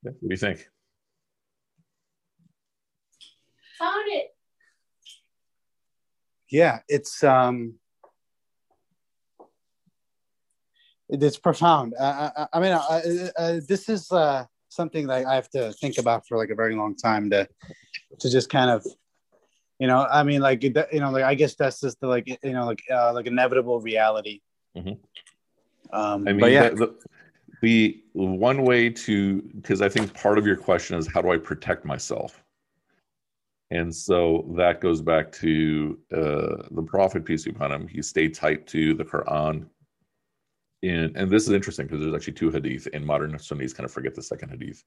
Speaker 1: What do you think?
Speaker 6: Found it.
Speaker 7: Yeah, it's um, it's profound. I, I, I mean, I, I, this is uh, something that I have to think about for like a very long time to to just kind of, you know, I mean, like you know, like I guess that's just the like you know, like uh, like inevitable reality. Mm-hmm.
Speaker 1: Um, I mean, but yeah. The, the, the one way to because i think part of your question is how do i protect myself and so that goes back to uh, the prophet peace be upon him he stayed tight to the quran in, and this is interesting because there's actually two hadith, and modern Sunnis kind of forget the second hadith.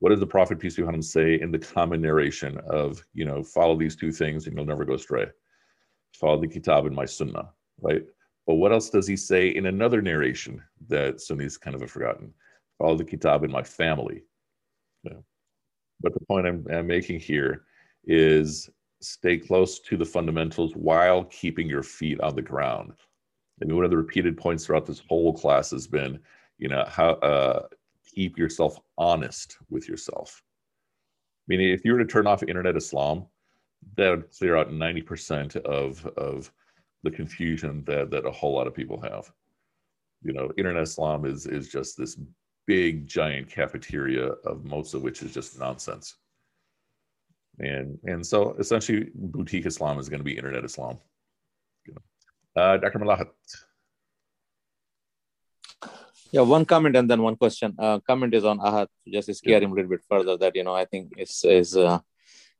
Speaker 1: What does the Prophet peace be upon him say in the common narration of you know follow these two things and you'll never go astray? Follow the Kitab and my Sunnah, right? But what else does he say in another narration that Sunnis kind of have forgotten? Follow the Kitab in my family. Yeah. But the point I'm, I'm making here is stay close to the fundamentals while keeping your feet on the ground. I mean, one of the repeated points throughout this whole class has been, you know, how uh, keep yourself honest with yourself. Meaning, if you were to turn off Internet Islam, that would clear out 90% of, of the confusion that, that a whole lot of people have. You know, Internet Islam is, is just this big, giant cafeteria of most of which is just nonsense. And, and so essentially, boutique Islam is going to be Internet Islam. Uh, Dr. Malahat.
Speaker 10: Yeah, one comment and then one question. Uh, comment is on Ahad, just scare yeah. him a little bit further. That you know, I think is is uh,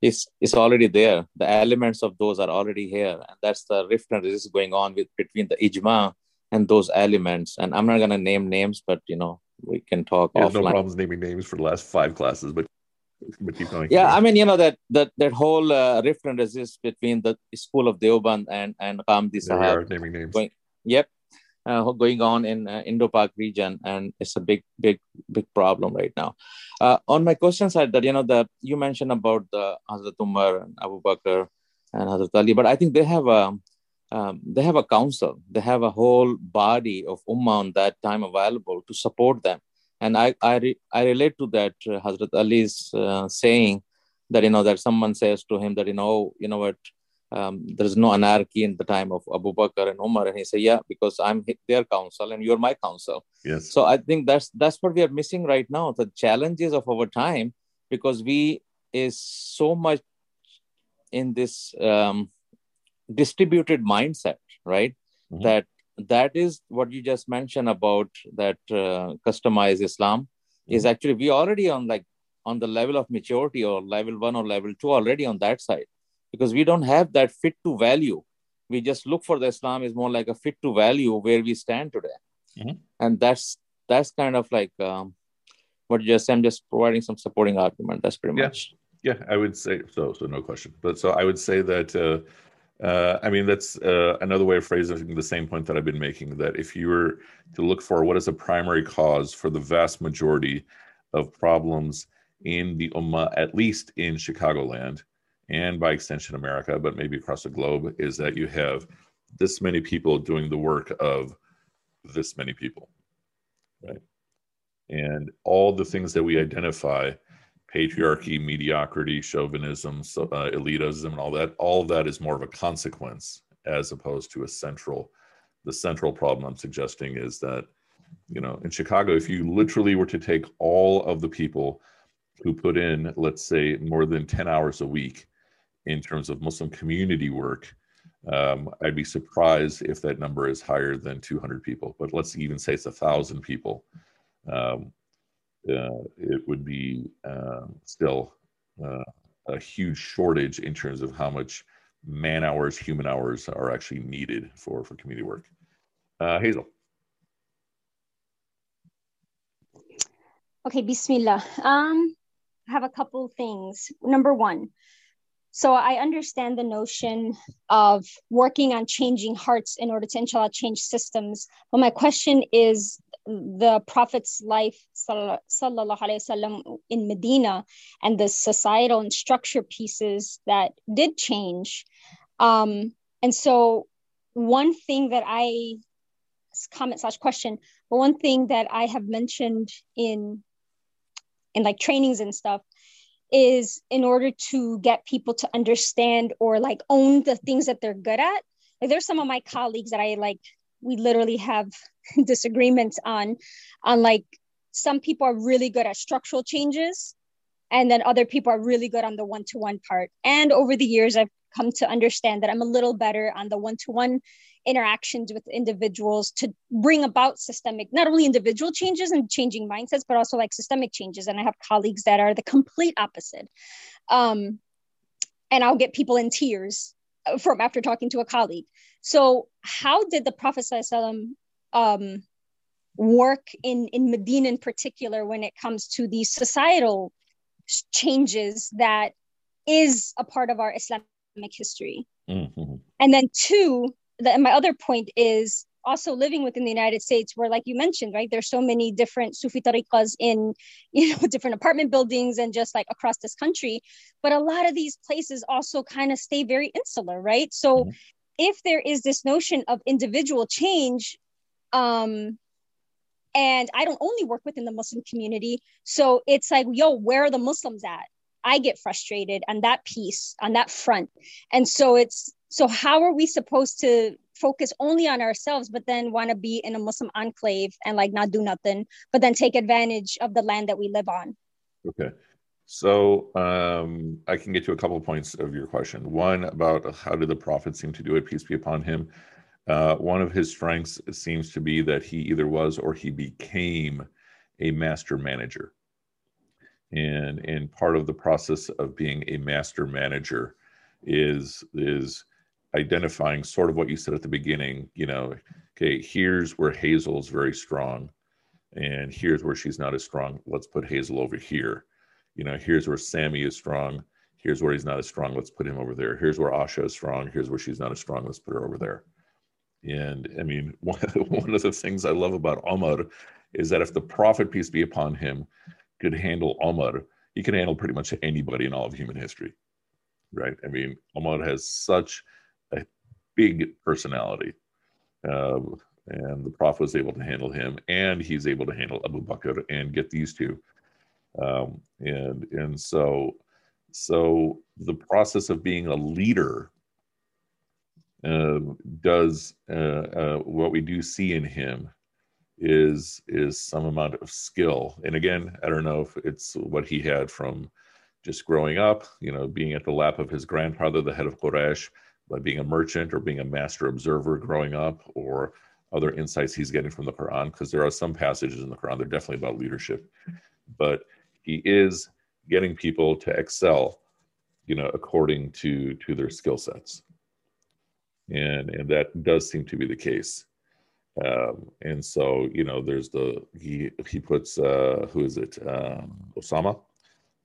Speaker 10: is is already there. The elements of those are already here, and that's the rift and resist going on with between the ijma and those elements. And I'm not gonna name names, but you know, we can talk.
Speaker 1: There's no problems naming names for the last five classes, but but keep
Speaker 10: going. Yeah, I mean, you know that that that whole uh, rift and resist between the school of Deoband and and Ghamidi
Speaker 1: Sahab. naming names.
Speaker 10: Going, yep, uh, going on in uh, Indo-Pak region, and it's a big, big, big problem right now. Uh, on my question side, that you know that you mentioned about the Hazrat Umar and Abu Bakr and Hazrat Ali, but I think they have a um, they have a council, they have a whole body of ummah on that time available to support them. And I I, re- I relate to that uh, Hazrat Ali's uh, saying that you know that someone says to him that you know you know what um, there is no anarchy in the time of Abu Bakr and Umar. And he said, yeah, because I'm their counsel and you're my counsel.
Speaker 1: Yes.
Speaker 10: So I think that's that's what we are missing right now. The challenges of our time, because we is so much in this um, distributed mindset, right? Mm-hmm. That that is what you just mentioned about that uh, customized Islam mm-hmm. is actually we already on like on the level of maturity or level one or level two already on that side because we don't have that fit to value. We just look for the Islam is more like a fit to value where we stand today, mm-hmm. and that's that's kind of like um, what you just. I'm just providing some supporting argument. That's pretty
Speaker 1: yeah.
Speaker 10: much.
Speaker 1: Yeah, I would say so. So no question. But so I would say that. Uh, uh, I mean, that's uh, another way of phrasing the same point that I've been making. That if you were to look for what is a primary cause for the vast majority of problems in the Ummah, at least in Chicagoland, and by extension America, but maybe across the globe, is that you have this many people doing the work of this many people, right? And all the things that we identify patriarchy, mediocrity, chauvinism, so, uh, elitism, and all that all of that is more of a consequence as opposed to a central. The central problem I'm suggesting is that, you know, in Chicago, if you literally were to take all of the people who put in, let's say, more than 10 hours a week in terms of Muslim community work, um, I'd be surprised if that number is higher than 200 people. But let's even say it's a thousand people. Um, uh, it would be uh, still uh, a huge shortage in terms of how much man hours, human hours are actually needed for for community work. Uh, Hazel.
Speaker 6: Okay, Bismillah. Um, I have a couple things. Number one, so I understand the notion of working on changing hearts in order to inshallah change systems. But my question is the Prophet's life, wasallam, in Medina, and the societal and structure pieces that did change. Um, and so, one thing that I comment slash question, but one thing that I have mentioned in in like trainings and stuff is in order to get people to understand or like own the things that they're good at. Like there's some of my colleagues that I like, we literally have disagreements on, on like some people are really good at structural changes and then other people are really good on the one-to-one part. And over the years, I've come to understand that I'm a little better on the one-to-one interactions with individuals to bring about systemic, not only individual changes and changing mindsets, but also like systemic changes. And I have colleagues that are the complete opposite. Um, and I'll get people in tears from after talking to a colleague. So, how did the Prophet um, work in in Medina in particular when it comes to these societal changes that is a part of our Islamic history. Mm-hmm. And then two, the, my other point is also living within the United States, where, like you mentioned, right, there's so many different Sufi tariqas in, you know, different apartment buildings and just like across this country. But a lot of these places also kind of stay very insular, right? So mm-hmm. if there is this notion of individual change, um, and I don't only work within the Muslim community, so it's like, yo, where are the Muslims at? I get frustrated on that piece, on that front. And so it's so how are we supposed to focus only on ourselves, but then want to be in a Muslim enclave and like not do nothing, but then take advantage of the land that we live on?
Speaker 1: Okay. So um, I can get to a couple of points of your question. One about how did the prophet seem to do it, peace be upon him. Uh, one of his strengths seems to be that he either was or he became a master manager and and part of the process of being a master manager is is identifying sort of what you said at the beginning you know okay here's where hazel's very strong and here's where she's not as strong. Let's put hazel over here. You know here's where sammy is strong. Here's where he's not as strong. Let's put him over there. Here's where asha is strong. Here's where she's not as strong. Let's put her over there. And i mean one, one of the things i love about omar is that if the prophet peace be upon him could handle Omar, he can handle pretty much anybody in all of human history, right? I mean, Omar has such a big personality. Uh, and the Prophet was able to handle him, and he's able to handle Abu Bakr and get these two. Um, and and so so the process of being a leader uh, does uh, uh what we do see in him is is some amount of skill. And again, I don't know if it's what he had from just growing up, you know, being at the lap of his grandfather, the head of Quraysh, by being a merchant or being a master observer growing up, or other insights he's getting from the Quran, because there are some passages in the Quran that are definitely about leadership. But he is getting people to excel, you know, according to to their skill sets. And and that does seem to be the case. Um, and so, you know, there's the he he puts uh, who is it? Um, Osama,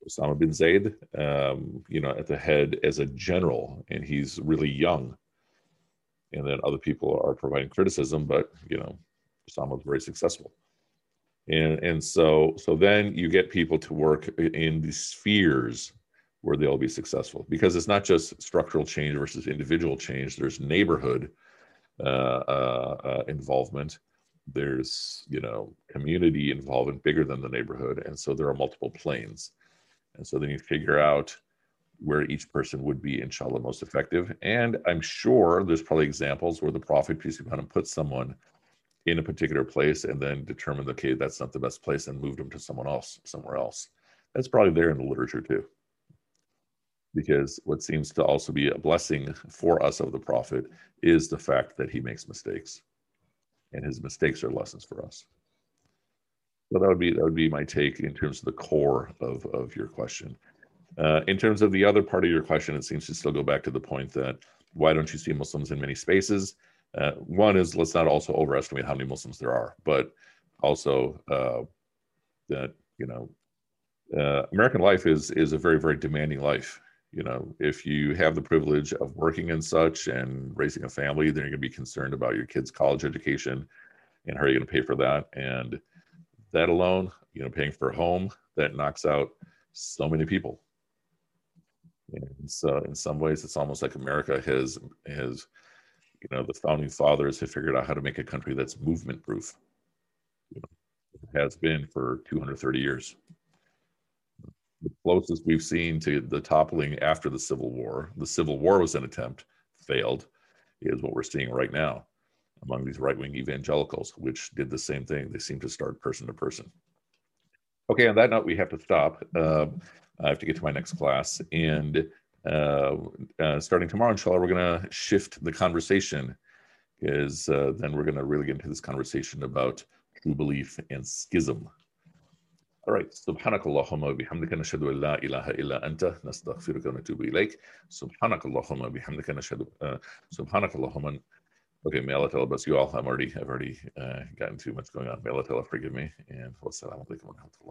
Speaker 1: Osama bin Zaid, um, you know, at the head as a general, and he's really young. And then other people are providing criticism, but you know, Osama very successful. And and so so then you get people to work in the spheres where they'll be successful because it's not just structural change versus individual change. There's neighborhood Uh, uh, uh, involvement. There's you know community involvement bigger than the neighborhood, and so there are multiple planes. And so then you figure out where each person would be inshallah most effective. And I'm sure there's probably examples where the Prophet peace be upon him put someone in a particular place and then determined okay that's not the best place and moved them to someone else somewhere else. That's probably there in the literature too because what seems to also be a blessing for us of the prophet is the fact that he makes mistakes and his mistakes are lessons for us. So that would be that would be my take in terms of the core of of your question. Uh, in terms of the other part of your question it seems to still go back to the point that why don't you see muslims in many spaces? Uh, one is let's not also overestimate how many muslims there are but also uh, that you know uh, American life is is a very very demanding life you know if you have the privilege of working and such and raising a family then you're going to be concerned about your kids college education and how are you going to pay for that. And that alone you know paying for a home that knocks out so many people. And so in some ways it's almost like america has has you know the founding fathers have figured out how to make a country that's movement proof you know, has been for 230 years closest we've seen to the toppling after the Civil War. The Civil War was an attempt, failed, is what we're seeing right now among these right wing evangelicals, which did the same thing. They seem to start person to person. Okay, on that note, we have to stop. Uh, I have to get to my next class. And uh, uh, starting tomorrow, inshallah, we're going to shift the conversation because uh, then we're going to really get into this conversation about true belief and schism. All right. سبحانك اللهم وبحمدك نشهد أن لا إله إلا أنت نستغفرك ونتوب إليك سبحانك اللهم وبحمدك نشهد سبحانك اللهم Okay, Me'alatella bas you all. I'm already, I've already uh, gotten too much going on. Me'alatella, forgive me. And wassalamu alaikum wa rahmatullah.